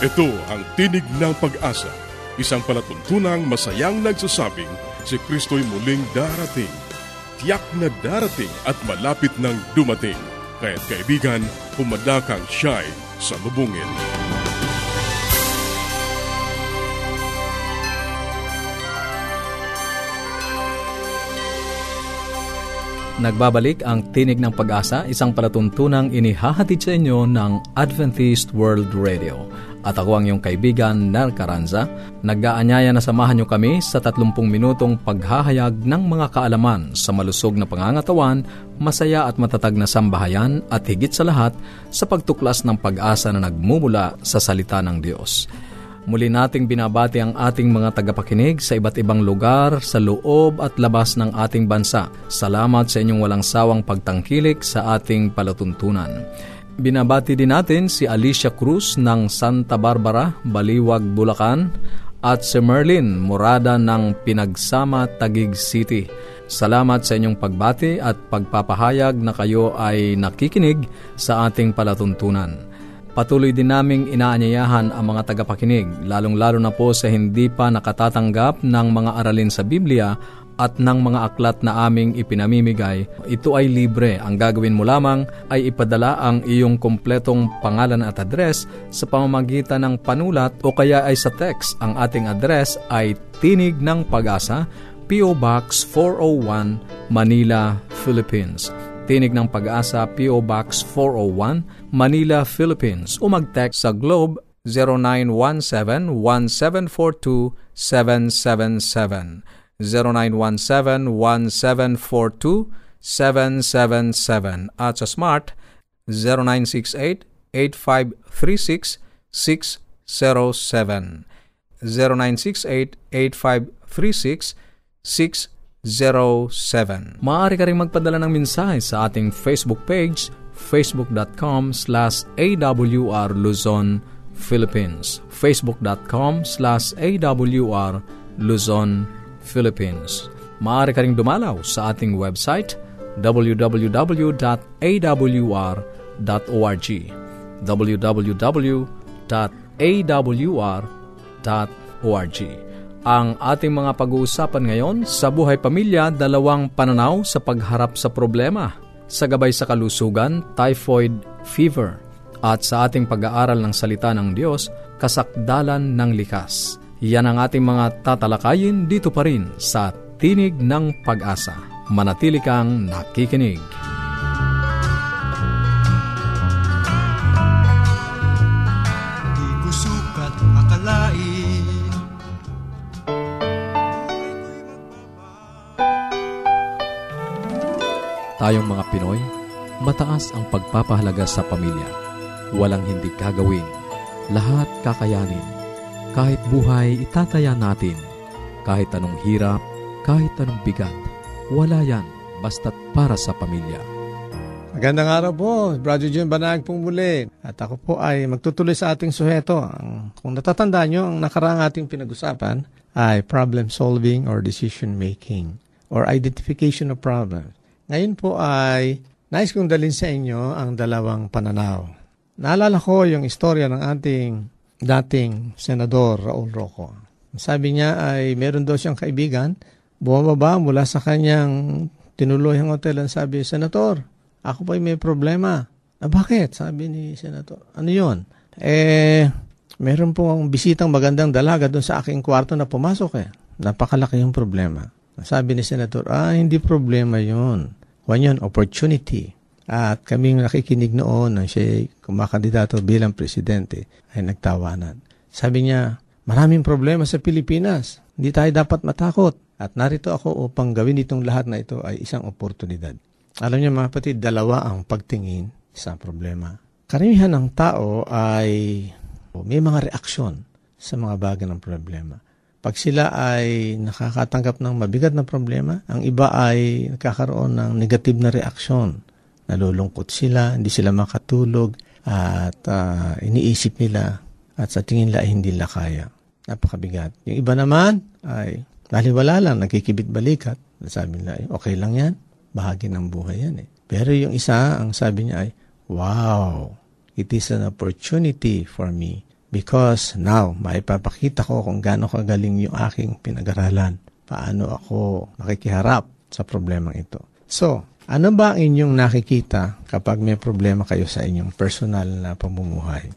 Ito ang Tinig ng Pag-asa, isang palatuntunang masayang nagsasabing si Kristo'y muling darating. Tiyak na darating at malapit nang dumating. Kaya't kaibigan, pumadakang siya'y salubungin. Nagbabalik ang Tinig ng Pag-asa, isang palatuntunang inihahatid sa inyo ng Adventist World Radio. At ako ang iyong kaibigan, Nel Caranza. Nag-aanyaya na samahan niyo kami sa 30 minutong paghahayag ng mga kaalaman sa malusog na pangangatawan, masaya at matatag na sambahayan at higit sa lahat sa pagtuklas ng pag-asa na nagmumula sa salita ng Diyos. Muli nating binabati ang ating mga tagapakinig sa iba't ibang lugar sa loob at labas ng ating bansa. Salamat sa inyong walang sawang pagtangkilik sa ating palatuntunan. Binabati din natin si Alicia Cruz ng Santa Barbara, Baliwag, Bulacan at si Merlin Morada ng Pinagsama, Tagig City. Salamat sa inyong pagbati at pagpapahayag na kayo ay nakikinig sa ating palatuntunan. Patuloy din naming inaanyayahan ang mga tagapakinig, lalong-lalo na po sa hindi pa nakatatanggap ng mga aralin sa Biblia at ng mga aklat na aming ipinamimigay, ito ay libre. Ang gagawin mo lamang ay ipadala ang iyong kompletong pangalan at address sa pamamagitan ng panulat o kaya ay sa text. Ang ating address ay Tinig ng Pag-asa, P.O. Box 401, Manila, Philippines. Tinig ng Pag-asa, P.O. Box 401, Manila, Philippines. O mag-text sa Globe 0917 1742 777. 0917-1742-777 at sa Smart 0968-8536-607 0968-8536-607 Maaari ka rin magpadala ng mensahe sa ating Facebook page facebook.com slash awr Luzon, Philippines. Facebook.com slash awr Luzon, Philippines. Maaari ka ring dumalaw sa ating website www.awr.org www.awr.org Ang ating mga pag-uusapan ngayon sa buhay pamilya, dalawang pananaw sa pagharap sa problema. Sa gabay sa kalusugan, typhoid fever. At sa ating pag-aaral ng salita ng Diyos, kasakdalan ng likas. Yan ang ating mga tatalakayin dito pa rin sa Tinig ng Pag-asa. Manatili kang nakikinig. Tayong mga Pinoy, mataas ang pagpapahalaga sa pamilya. Walang hindi gagawin. Lahat kakayanin. Kahit buhay, itataya natin. Kahit anong hirap, kahit anong bigat. Wala yan, basta't para sa pamilya. Magandang araw po, Brother John Banag pong muli. At ako po ay magtutuloy sa ating suheto. Ang, kung natatandaan nyo, ang nakaraang ating pinag-usapan ay problem solving or decision making or identification of problems. Ngayon po ay nais kong dalhin sa inyo ang dalawang pananaw. Naalala ko yung istorya ng ating dating Senador Raul Roco. Sabi niya ay meron daw siyang kaibigan, bumababa mula sa kanyang tinuluyang hotel ang sabi, Senator, ako pa may problema. Ah, bakit? Sabi ni Senator. Ano yon? Eh, meron po ang bisitang magandang dalaga doon sa aking kwarto na pumasok eh. Napakalaki yung problema. Sabi ni Senator, ah, hindi problema yon. One yun, opportunity. At kaming nakikinig noon nang siya kumakandidato bilang presidente ay nagtawanan. Sabi niya, maraming problema sa Pilipinas. Hindi tayo dapat matakot. At narito ako upang gawin itong lahat na ito ay isang oportunidad. Alam niyo mga kapatid, dalawa ang pagtingin sa problema. Karamihan ng tao ay may mga reaksyon sa mga bagay ng problema. Pag sila ay nakakatanggap ng mabigat na problema, ang iba ay nagkakaroon ng negative na reaksyon. Nalulungkot sila, hindi sila makatulog, at uh, iniisip nila at sa tingin nila ay hindi nila kaya. Napakabigat. Yung iba naman ay naliwala lang, nagkikibit balikat. Sabi nila, okay lang yan. Bahagi ng buhay yan eh. Pero yung isa, ang sabi niya ay, wow, it is an opportunity for me Because now, maipapakita ko kung gaano kagaling yung aking pinag-aralan. Paano ako makikiharap sa problemang ito. So, ano ba ang inyong nakikita kapag may problema kayo sa inyong personal na pamumuhay?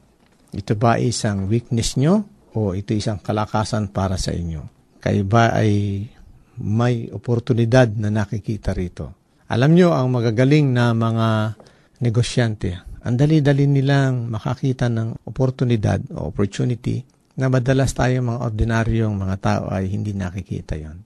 Ito ba isang weakness nyo o ito isang kalakasan para sa inyo? Kayo ba ay may oportunidad na nakikita rito? Alam nyo, ang magagaling na mga negosyante, ang dali-dali nilang makakita ng oportunidad o opportunity na madalas tayo mga ordinaryong mga tao ay hindi nakikita yon.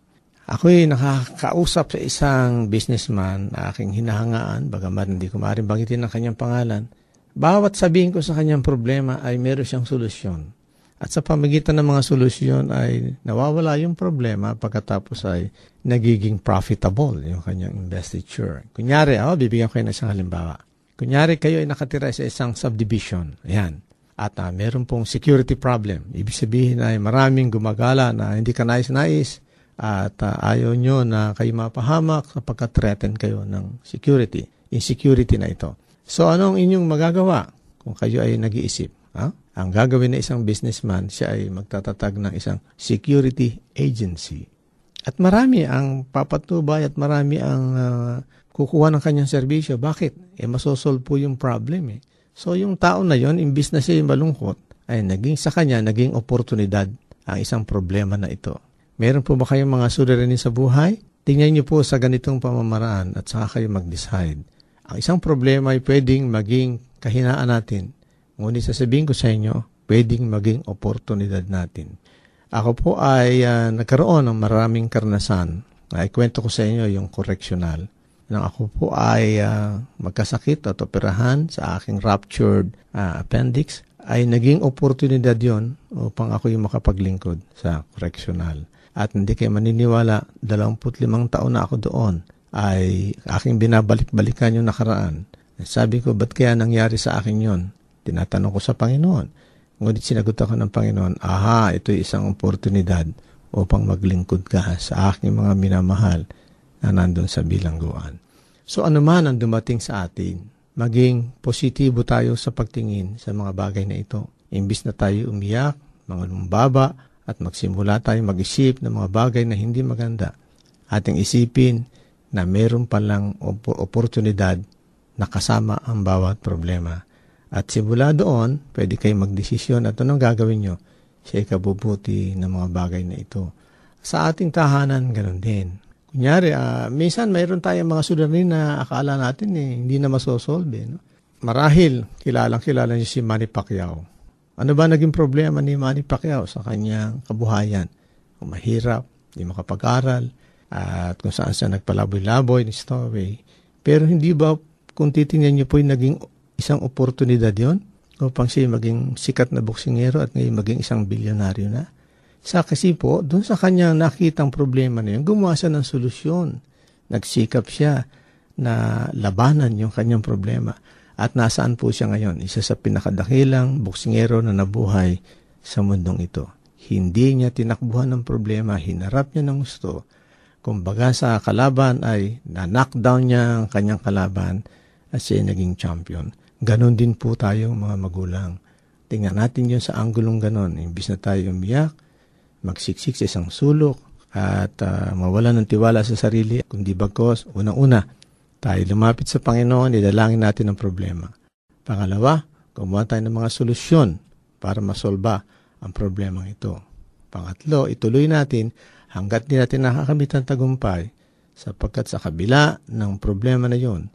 Ako'y nakakausap sa isang businessman na aking hinahangaan, bagamat hindi ko maaaring banggitin ang kanyang pangalan. Bawat sabihin ko sa kanyang problema ay meron siyang solusyon. At sa pamagitan ng mga solusyon ay nawawala yung problema pagkatapos ay nagiging profitable yung kanyang investiture. Kunyari, oh, bibigyan ko kayo ng isang halimbawa. Kunyari kayo ay nakatira sa isang subdivision. Ayan. At uh, meron pong security problem. Ibig sabihin ay maraming gumagala na hindi ka nais-nais at uh, ayaw nyo na kayo mapahamak sapagkat threaten kayo ng security. Insecurity na ito. So anong inyong magagawa kung kayo ay nag-iisip? Ha? Ang gagawin ng isang businessman, siya ay magtatatag ng isang security agency. At marami ang papatubay at marami ang uh, kukuha ng kanyang serbisyo. Bakit? Eh, masosolve po yung problem eh. So, yung tao na yon imbis na siya malungkot, ay naging sa kanya, naging oportunidad ang isang problema na ito. Meron po ba kayong mga suliranin sa buhay? Tingnan niyo po sa ganitong pamamaraan at saka kayo mag-decide. Ang isang problema ay pwedeng maging kahinaan natin. Ngunit sasabihin ko sa inyo, pwedeng maging oportunidad natin. Ako po ay uh, nagkaroon ng maraming karnasan. Ay kwento ko sa inyo yung correctional nang ako po ay uh, magkasakit at operahan sa aking ruptured uh, appendix, ay naging oportunidad yon upang ako yung makapaglingkod sa correctional. At hindi kayo maniniwala, 25 taon na ako doon ay aking binabalik-balikan yung nakaraan. Sabi ko, ba't kaya nangyari sa akin yon? Tinatanong ko sa Panginoon. Ngunit sinagot ako ng Panginoon, aha, ito isang oportunidad upang maglingkod ka sa aking mga minamahal na nandun sa bilangguan. So ano man ang dumating sa atin, maging positibo tayo sa pagtingin sa mga bagay na ito. Imbis na tayo umiyak, mga lumbaba, at magsimula tayo mag-isip ng mga bagay na hindi maganda, ating isipin na meron palang oportunidad na kasama ang bawat problema. At simula doon, pwede kayong magdesisyon at anong gagawin nyo sa ikabubuti ng mga bagay na ito. Sa ating tahanan, ganun din. Kunyari, uh, minsan mayroon tayong mga suliranin na akala natin eh, hindi na masosolve. No? Marahil, kilalang kilala niyo si Manny Pacquiao. Ano ba naging problema ni Manny Pacquiao sa kanyang kabuhayan? Kung mahirap, hindi makapag-aral, at kung saan siya nagpalaboy-laboy ni story. Pero hindi ba, kung titingnan niyo po, naging isang oportunidad yon upang siya maging sikat na boksingero at ngayon maging isang bilyonaryo na? Sa kasi po, doon sa kanyang nakitang problema na yun, gumawa siya ng solusyon. Nagsikap siya na labanan yung kanyang problema. At nasaan po siya ngayon? Isa sa pinakadakilang boksingero na nabuhay sa mundong ito. Hindi niya tinakbuhan ng problema, hinarap niya ng gusto. Kumbaga sa kalaban ay na-knockdown niya ang kanyang kalaban at siya naging champion. Ganon din po tayo mga magulang. Tingnan natin yun sa anggulong ganon. Imbis na tayo umiyak, magsiksik sa isang sulok at uh, mawala ng tiwala sa sarili, kundi bagkos, unang-una, tayo lumapit sa Panginoon, idalangin natin ang problema. Pangalawa, gumawa tayo ng mga solusyon para masolba ang problema ito. Pangatlo, ituloy natin hanggat di natin nakakamit ang tagumpay sapagkat sa kabila ng problema na yon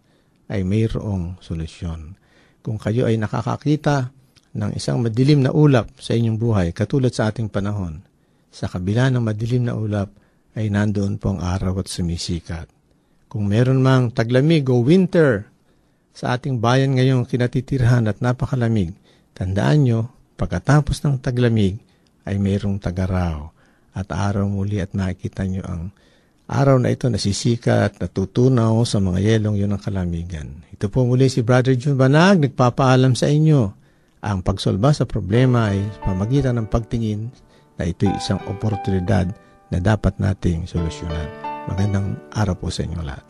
ay mayroong solusyon. Kung kayo ay nakakakita ng isang madilim na ulap sa inyong buhay, katulad sa ating panahon, sa kabila ng madilim na ulap ay nandoon po ang araw at sumisikat. Kung meron mang taglamig o winter sa ating bayan ngayong kinatitirhan at napakalamig, tandaan nyo, pagkatapos ng taglamig ay mayroong tagaraw at araw muli at makikita nyo ang araw na ito nasisikat, natutunaw sa mga yelong yun ng kalamigan. Ito po muli si Brother June Banag, nagpapaalam sa inyo. Ang pagsolba sa problema ay pamagitan ng pagtingin na ito'y isang oportunidad na dapat nating solusyonan. Magandang araw po sa inyo lahat.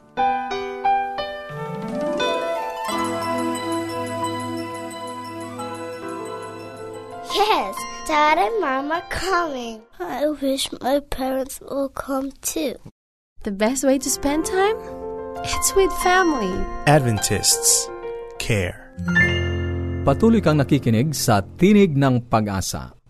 Yes, Dad and Mom are coming. I wish my parents will come too. The best way to spend time? It's with family. Adventists care. Patuloy kang nakikinig sa Tinig ng Pag-asa.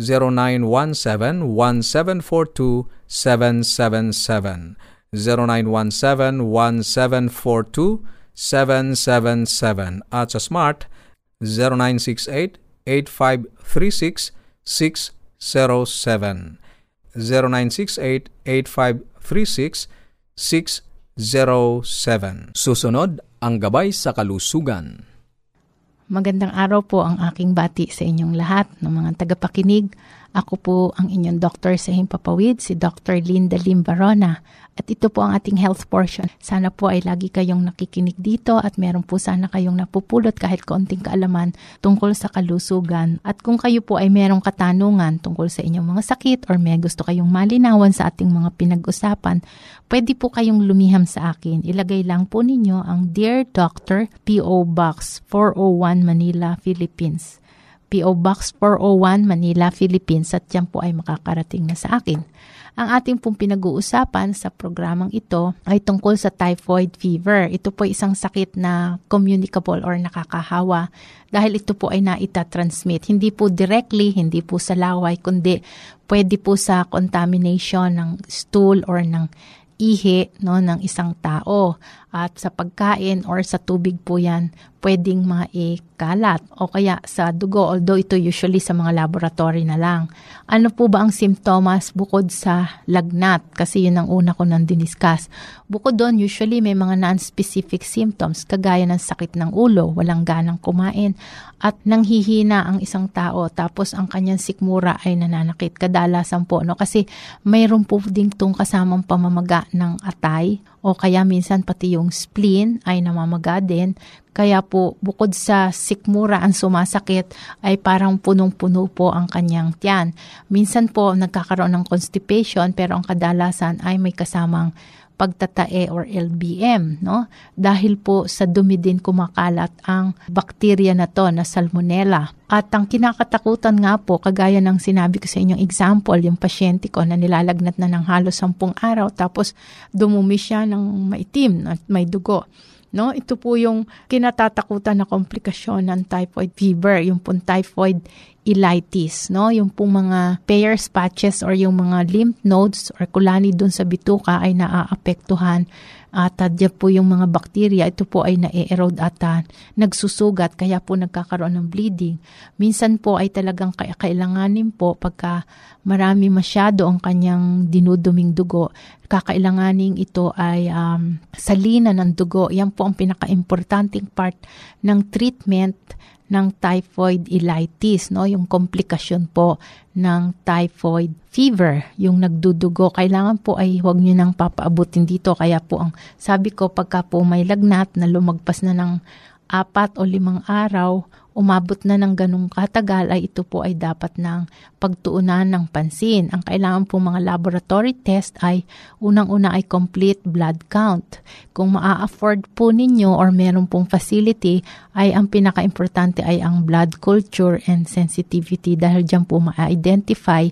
0917-1742-777. 0917-1742-777. At sa Smart, 0968-8536-607. 0968-8536-607. Susunod, ang gabay sa kalusugan. Magandang araw po ang aking bati sa inyong lahat ng mga tagapakinig. Ako po ang inyong doktor sa Himpapawid, si Dr. Linda Limbarona. At ito po ang ating health portion. Sana po ay lagi kayong nakikinig dito at meron po sana kayong napupulot kahit konting kaalaman tungkol sa kalusugan. At kung kayo po ay merong katanungan tungkol sa inyong mga sakit or may gusto kayong malinawan sa ating mga pinag-usapan, pwede po kayong lumiham sa akin. Ilagay lang po ninyo ang Dear Doctor P.O. Box 401 Manila, Philippines. P.O. Box 401 Manila, Philippines at yan po ay makakarating na sa akin. Ang ating pong pinag-uusapan sa programang ito ay tungkol sa typhoid fever. Ito po ay isang sakit na communicable or nakakahawa dahil ito po ay naita-transmit. Hindi po directly, hindi po sa laway, kundi pwede po sa contamination ng stool or ng ihi no, ng isang tao. At sa pagkain or sa tubig po yan, pwedeng maikalat o kaya sa dugo, although ito usually sa mga laboratory na lang. Ano po ba ang simptomas bukod sa lagnat? Kasi yun ang una ko nang diniscuss. Bukod doon, usually may mga non-specific symptoms kagaya ng sakit ng ulo, walang ganang kumain, at nanghihina ang isang tao tapos ang kanyang sikmura ay nananakit. Kadalasan po, no? Kasi mayroon po ding tong kasamang pamamaga ng atay o kaya minsan pati yung spleen ay namamaga din. Kaya po bukod sa sikmura ang sumasakit ay parang punong-puno po ang kanyang tiyan. Minsan po nagkakaroon ng constipation pero ang kadalasan ay may kasamang pagtatae or LBM, no? Dahil po sa dumi din kumakalat ang bakterya na to na salmonella. At ang kinakatakutan nga po, kagaya ng sinabi ko sa inyong example, yung pasyente ko na nilalagnat na ng halos sampung araw tapos dumumi siya ng maitim at may dugo. No, ito po yung kinatatakutan na komplikasyon ng typhoid fever, yung pong typhoid ilitis, no? Yung pong mga Peyer's patches or yung mga lymph nodes or kulani dun sa bituka ay naaapektuhan at uh, po yung mga bakterya, ito po ay na-erode at uh, nagsusugat kaya po nagkakaroon ng bleeding. Minsan po ay talagang kailanganin po pagka marami masyado ang kanyang dinuduming dugo, kakailanganin ito ay um, salina ng dugo. Yan po ang pinaka-importanting part ng treatment ng typhoid ilitis, no? yung komplikasyon po ng typhoid fever, yung nagdudugo. Kailangan po ay huwag nyo nang papaabutin dito. Kaya po ang sabi ko pagka po may lagnat na lumagpas na ng apat o limang araw, umabot na ng ganong katagal ay ito po ay dapat ng pagtuunan ng pansin. Ang kailangan po mga laboratory test ay unang-una ay complete blood count. Kung maa-afford po ninyo or meron pong facility ay ang pinaka-importante ay ang blood culture and sensitivity dahil dyan po ma-identify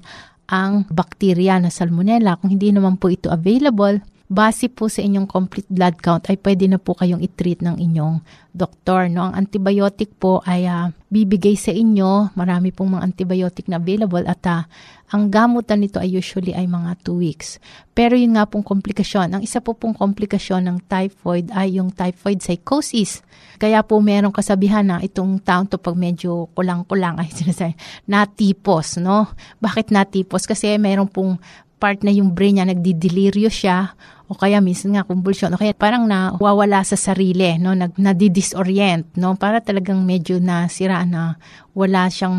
ang bakterya na salmonella. Kung hindi naman po ito available, base po sa inyong complete blood count ay pwede na po kayong i-treat ng inyong doktor. No? Ang antibiotic po ay uh, bibigay sa inyo. Marami pong mga antibiotic na available at uh, ang gamutan nito ay usually ay mga 2 weeks. Pero yun nga pong komplikasyon. Ang isa po pong komplikasyon ng typhoid ay yung typhoid psychosis. Kaya po merong kasabihan na itong taon to pag medyo kulang-kulang ay sinasabi, natipos, no? Bakit natipos? Kasi meron pong part na yung brain niya, nagdideliryo siya o kaya minsan nga convulsion, o kaya parang nawawala sa sarili, no? Nag, nadidisorient, no? Para talagang medyo nasira na wala siyang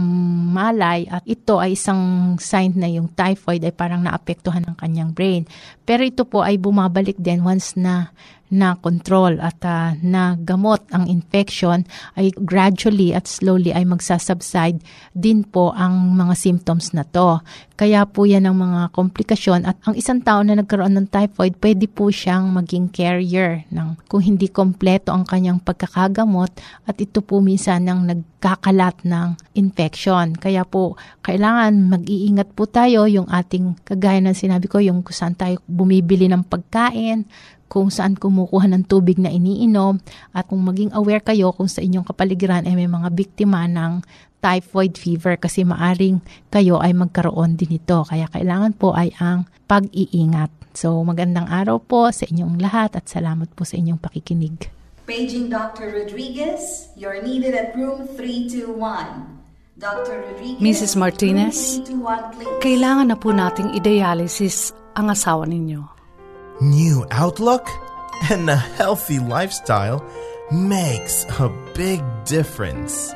malay at ito ay isang sign na yung typhoid ay parang naapektuhan ng kanyang brain. Pero ito po ay bumabalik din once na na control at uh, na gamot ang infection ay gradually at slowly ay magsasubside din po ang mga symptoms na to. Kaya po yan ang mga komplikasyon at ang isang tao na nagkaroon ng typhoid pwede po siyang maging carrier ng kung hindi kompleto ang kanyang pagkakagamot at ito po minsan ang nagkakalat ng infection. Kaya po kailangan mag-iingat po tayo yung ating kagaya ng sinabi ko yung kung saan tayo bumibili ng pagkain, kung saan kumukuha ng tubig na iniinom at kung maging aware kayo kung sa inyong kapaligiran ay may mga biktima ng typhoid fever kasi maaring kayo ay magkaroon din ito. Kaya kailangan po ay ang pag-iingat. So magandang araw po sa inyong lahat at salamat po sa inyong pakikinig. Paging Dr. Rodriguez, you're needed at room 321. Dr. Rodriguez, Mrs. Martinez, room 321, please. kailangan na po nating i-dialysis ang asawa ninyo. New outlook and a healthy lifestyle makes a big difference.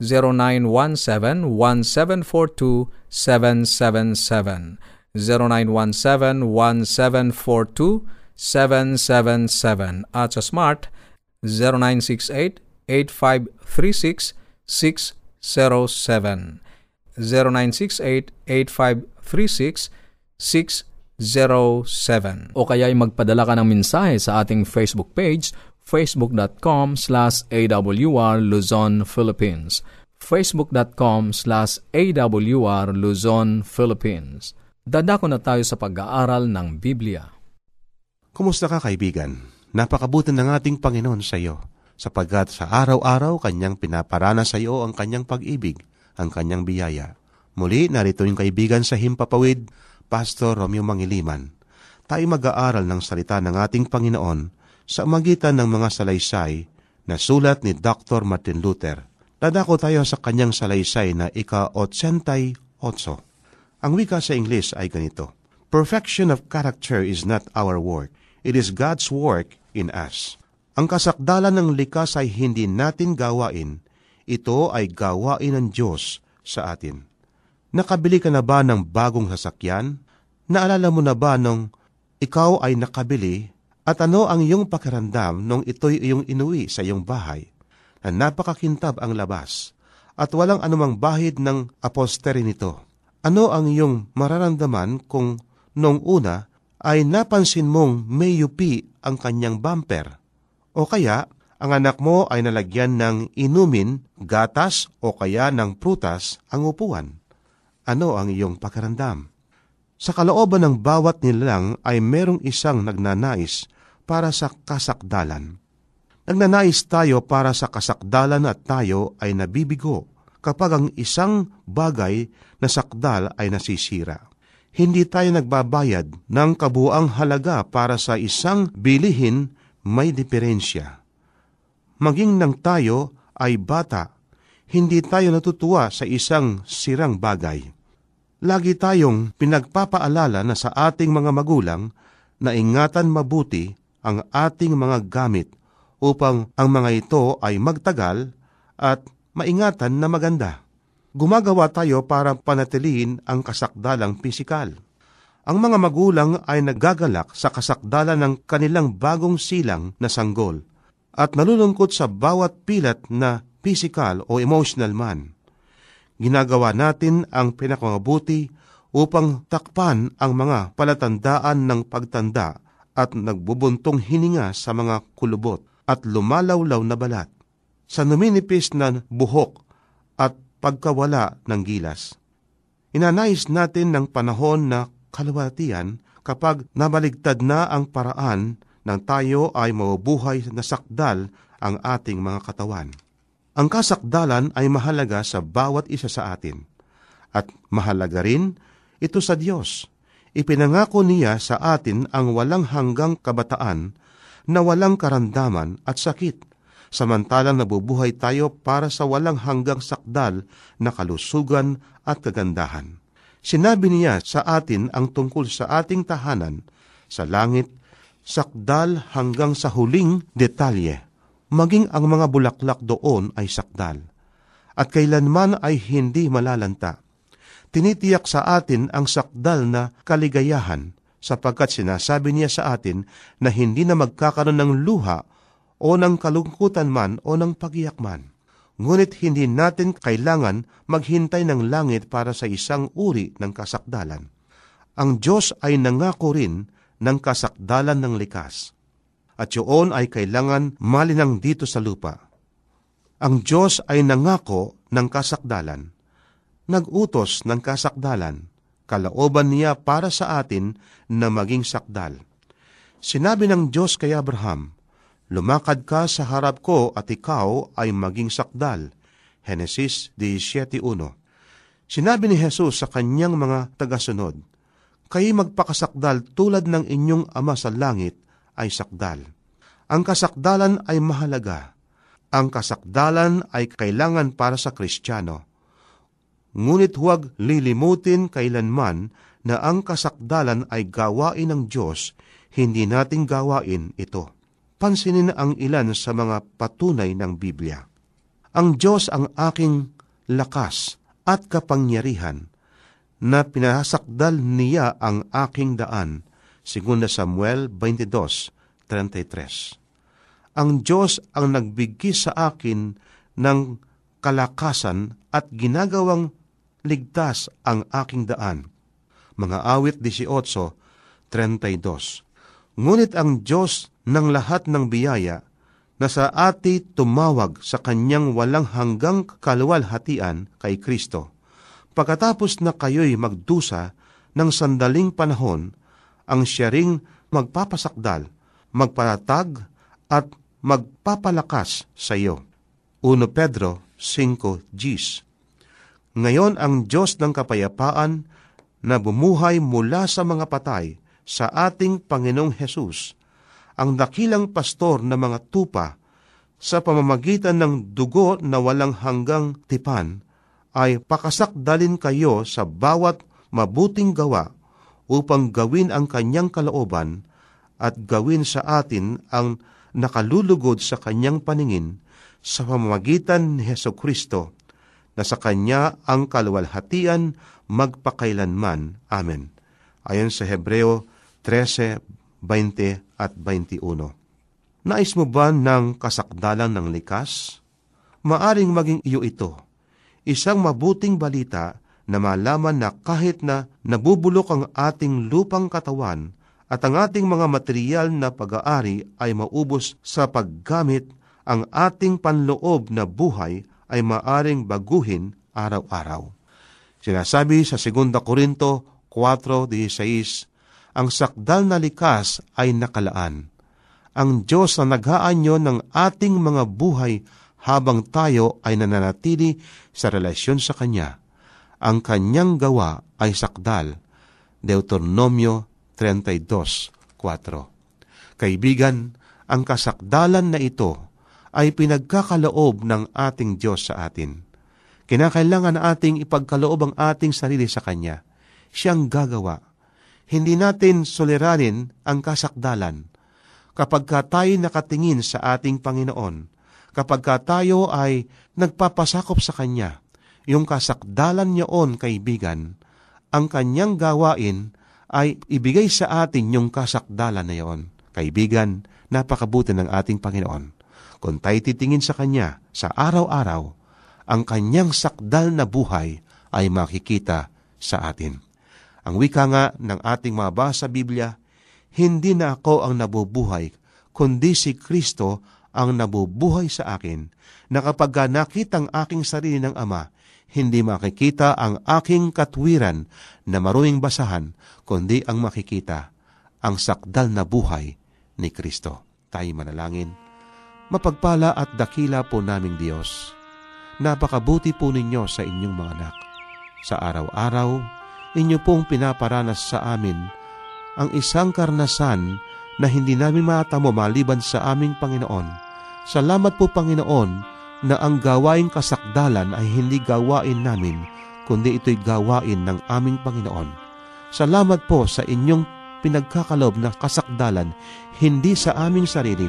0917-1742-777. 0917-1742-777 at sa Smart 0968-8536-607 0968-8536-607 o kaya ay magpadala ka ng mensahe sa ating Facebook page facebook.com slash awr Luzon, Philippines facebook.com slash awr Luzon, Philippines Dadako na tayo sa pag-aaral ng Biblia. Kumusta ka kaibigan? Napakabuti ng ating Panginoon sa iyo, sapagkat sa araw-araw kanyang pinaparana sa iyo ang kanyang pag-ibig, ang kanyang biyaya. Muli, narito yung kaibigan sa Himpapawid, Pastor Romeo Mangiliman. Tayo mag-aaral ng salita ng ating Panginoon sa magitan ng mga salaysay na sulat ni Dr. Martin Luther. Dadako tayo sa kanyang salaysay na ika-88. Ang wika sa Ingles ay ganito, Perfection of character is not our work. It is God's work in us. Ang kasakdalan ng likas ay hindi natin gawain. Ito ay gawain ng Diyos sa atin. Nakabili ka na ba ng bagong sasakyan? Naalala mo na ba nung ikaw ay nakabili at ano ang iyong pakiramdam nung ito'y iyong inuwi sa iyong bahay na napakakintab ang labas at walang anumang bahid ng aposteri nito? Ano ang iyong mararamdaman kung nung una ay napansin mong may yupi ang kanyang bumper? O kaya, ang anak mo ay nalagyan ng inumin, gatas o kaya ng prutas ang upuan? Ano ang iyong pakiramdam? Sa kalooban ng bawat nilalang ay merong isang nagnanais para sa kasakdalan. Nagnanais tayo para sa kasakdalan at tayo ay nabibigo kapag ang isang bagay na sakdal ay nasisira. Hindi tayo nagbabayad ng kabuang halaga para sa isang bilihin may diferensya. Maging nang tayo ay bata, hindi tayo natutuwa sa isang sirang bagay. Lagi tayong pinagpapaalala na sa ating mga magulang na ingatan mabuti ang ating mga gamit upang ang mga ito ay magtagal at maingatan na maganda. Gumagawa tayo para panatiliin ang kasakdalang pisikal. Ang mga magulang ay nagagalak sa kasakdalan ng kanilang bagong silang na sanggol at nalulungkot sa bawat pilat na pisikal o emotional man. Ginagawa natin ang pinakamabuti upang takpan ang mga palatandaan ng pagtanda at nagbubuntong hininga sa mga kulubot at lumalawlaw na balat sa numinipis na buhok at pagkawala ng gilas. Inanais natin ng panahon na kalawatian kapag nabaligtad na ang paraan nang tayo ay mabubuhay na sakdal ang ating mga katawan. Ang kasakdalan ay mahalaga sa bawat isa sa atin. At mahalaga rin ito sa Diyos. Ipinangako niya sa atin ang walang hanggang kabataan na walang karandaman at sakit, samantalang nabubuhay tayo para sa walang hanggang sakdal na kalusugan at kagandahan. Sinabi niya sa atin ang tungkol sa ating tahanan sa langit, sakdal hanggang sa huling detalye maging ang mga bulaklak doon ay sakdal, at kailanman ay hindi malalanta. Tinitiyak sa atin ang sakdal na kaligayahan, sapagkat sinasabi niya sa atin na hindi na magkakaroon ng luha o ng kalungkutan man o ng pagiyak man. Ngunit hindi natin kailangan maghintay ng langit para sa isang uri ng kasakdalan. Ang Diyos ay nangako rin ng kasakdalan ng likas at yun ay kailangan malinang dito sa lupa. Ang Diyos ay nangako ng kasakdalan. Nagutos ng kasakdalan, kalooban niya para sa atin na maging sakdal. Sinabi ng Diyos kay Abraham, Lumakad ka sa harap ko at ikaw ay maging sakdal. Henesis 17.1 Sinabi ni Jesus sa kanyang mga tagasunod, Kayi magpakasakdal tulad ng inyong ama sa langit ay sakdal. Ang kasakdalan ay mahalaga. Ang kasakdalan ay kailangan para sa Kristiyano. Ngunit huwag lilimutin kailanman na ang kasakdalan ay gawain ng Diyos, hindi nating gawain ito. Pansinin ang ilan sa mga patunay ng Biblia. Ang Diyos ang aking lakas at kapangyarihan, na pinasakdal niya ang aking daan 2 Samuel 22.33 Ang Diyos ang nagbigay sa akin ng kalakasan at ginagawang ligtas ang aking daan. Mga awit 18.32 Ngunit ang Diyos ng lahat ng biyaya na sa ati tumawag sa kanyang walang hanggang kaluwalhatian kay Kristo. Pagkatapos na kayo'y magdusa ng sandaling panahon, ang siya ring magpapasakdal, magpatatag at magpapalakas sa iyo. 1 Pedro 5 Gs Ngayon ang Diyos ng kapayapaan na bumuhay mula sa mga patay sa ating Panginoong Hesus, ang dakilang pastor na mga tupa sa pamamagitan ng dugo na walang hanggang tipan, ay pakasakdalin kayo sa bawat mabuting gawa upang gawin ang kanyang kalooban at gawin sa atin ang nakalulugod sa kanyang paningin sa pamamagitan ni Heso Kristo na sa kanya ang kaluwalhatian magpakailanman. Amen. Ayon sa Hebreo 13:20 at 21. Nais mo ba ng kasakdalan ng likas? Maaring maging iyo ito, isang mabuting balita na malaman na kahit na nabubulok ang ating lupang katawan at ang ating mga material na pag-aari ay maubos sa paggamit, ang ating panloob na buhay ay maaring baguhin araw-araw. Sinasabi sa 2 Korinto 4.16, ang sakdal na likas ay nakalaan. Ang Diyos na naghaanyo ng ating mga buhay habang tayo ay nananatili sa relasyon sa Kanya ang kanyang gawa ay sakdal. Deuteronomio 32.4 Kaibigan, ang kasakdalan na ito ay pinagkakaloob ng ating Diyos sa atin. Kinakailangan ating ipagkaloob ang ating sarili sa Kanya. Siyang gagawa. Hindi natin soleranin ang kasakdalan. Kapag ka tayo nakatingin sa ating Panginoon, kapag ka tayo ay nagpapasakop sa Kanya, yung kasakdalan niyoon, kaibigan, ang kanyang gawain ay ibigay sa atin yung kasakdalan na yon. Kaibigan, napakabuti ng ating Panginoon. Kung tayo titingin sa Kanya sa araw-araw, ang Kanyang sakdal na buhay ay makikita sa atin. Ang wika nga ng ating mabasa sa Biblia, hindi na ako ang nabubuhay, kundi si Kristo ang nabubuhay sa akin, na kapag nakitang aking sarili ng Ama, hindi makikita ang aking katwiran na maruing basahan, kundi ang makikita ang sakdal na buhay ni Kristo. Tayo manalangin. Mapagpala at dakila po naming Diyos. Napakabuti po ninyo sa inyong mga anak. Sa araw-araw, inyo pong pinaparanas sa amin ang isang karnasan na hindi namin matamo maliban sa aming Panginoon. Salamat po Panginoon na ang gawain kasakdalan ay hindi gawain namin, kundi ito'y gawain ng aming Panginoon. Salamat po sa inyong pinagkakalob na kasakdalan, hindi sa aming sarili,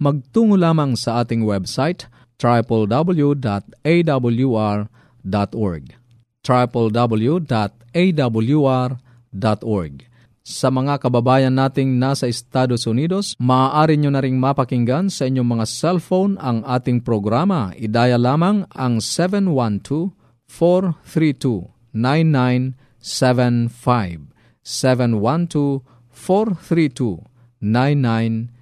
magtungo lamang sa ating website www.awr.org www.awr.org Sa mga kababayan nating nasa Estados Unidos, maaari nyo na ring mapakinggan sa inyong mga cellphone ang ating programa. Idaya lamang ang 712-432-9975 712-432-9975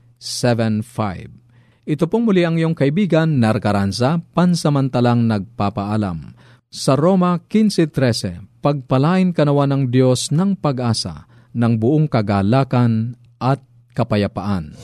ito pong muli ang iyong kaibigan, Narcaranza, pansamantalang nagpapaalam. Sa Roma 15.13, pagpalain kanawa ng Diyos ng pag-asa, ng buong kagalakan at kapayapaan.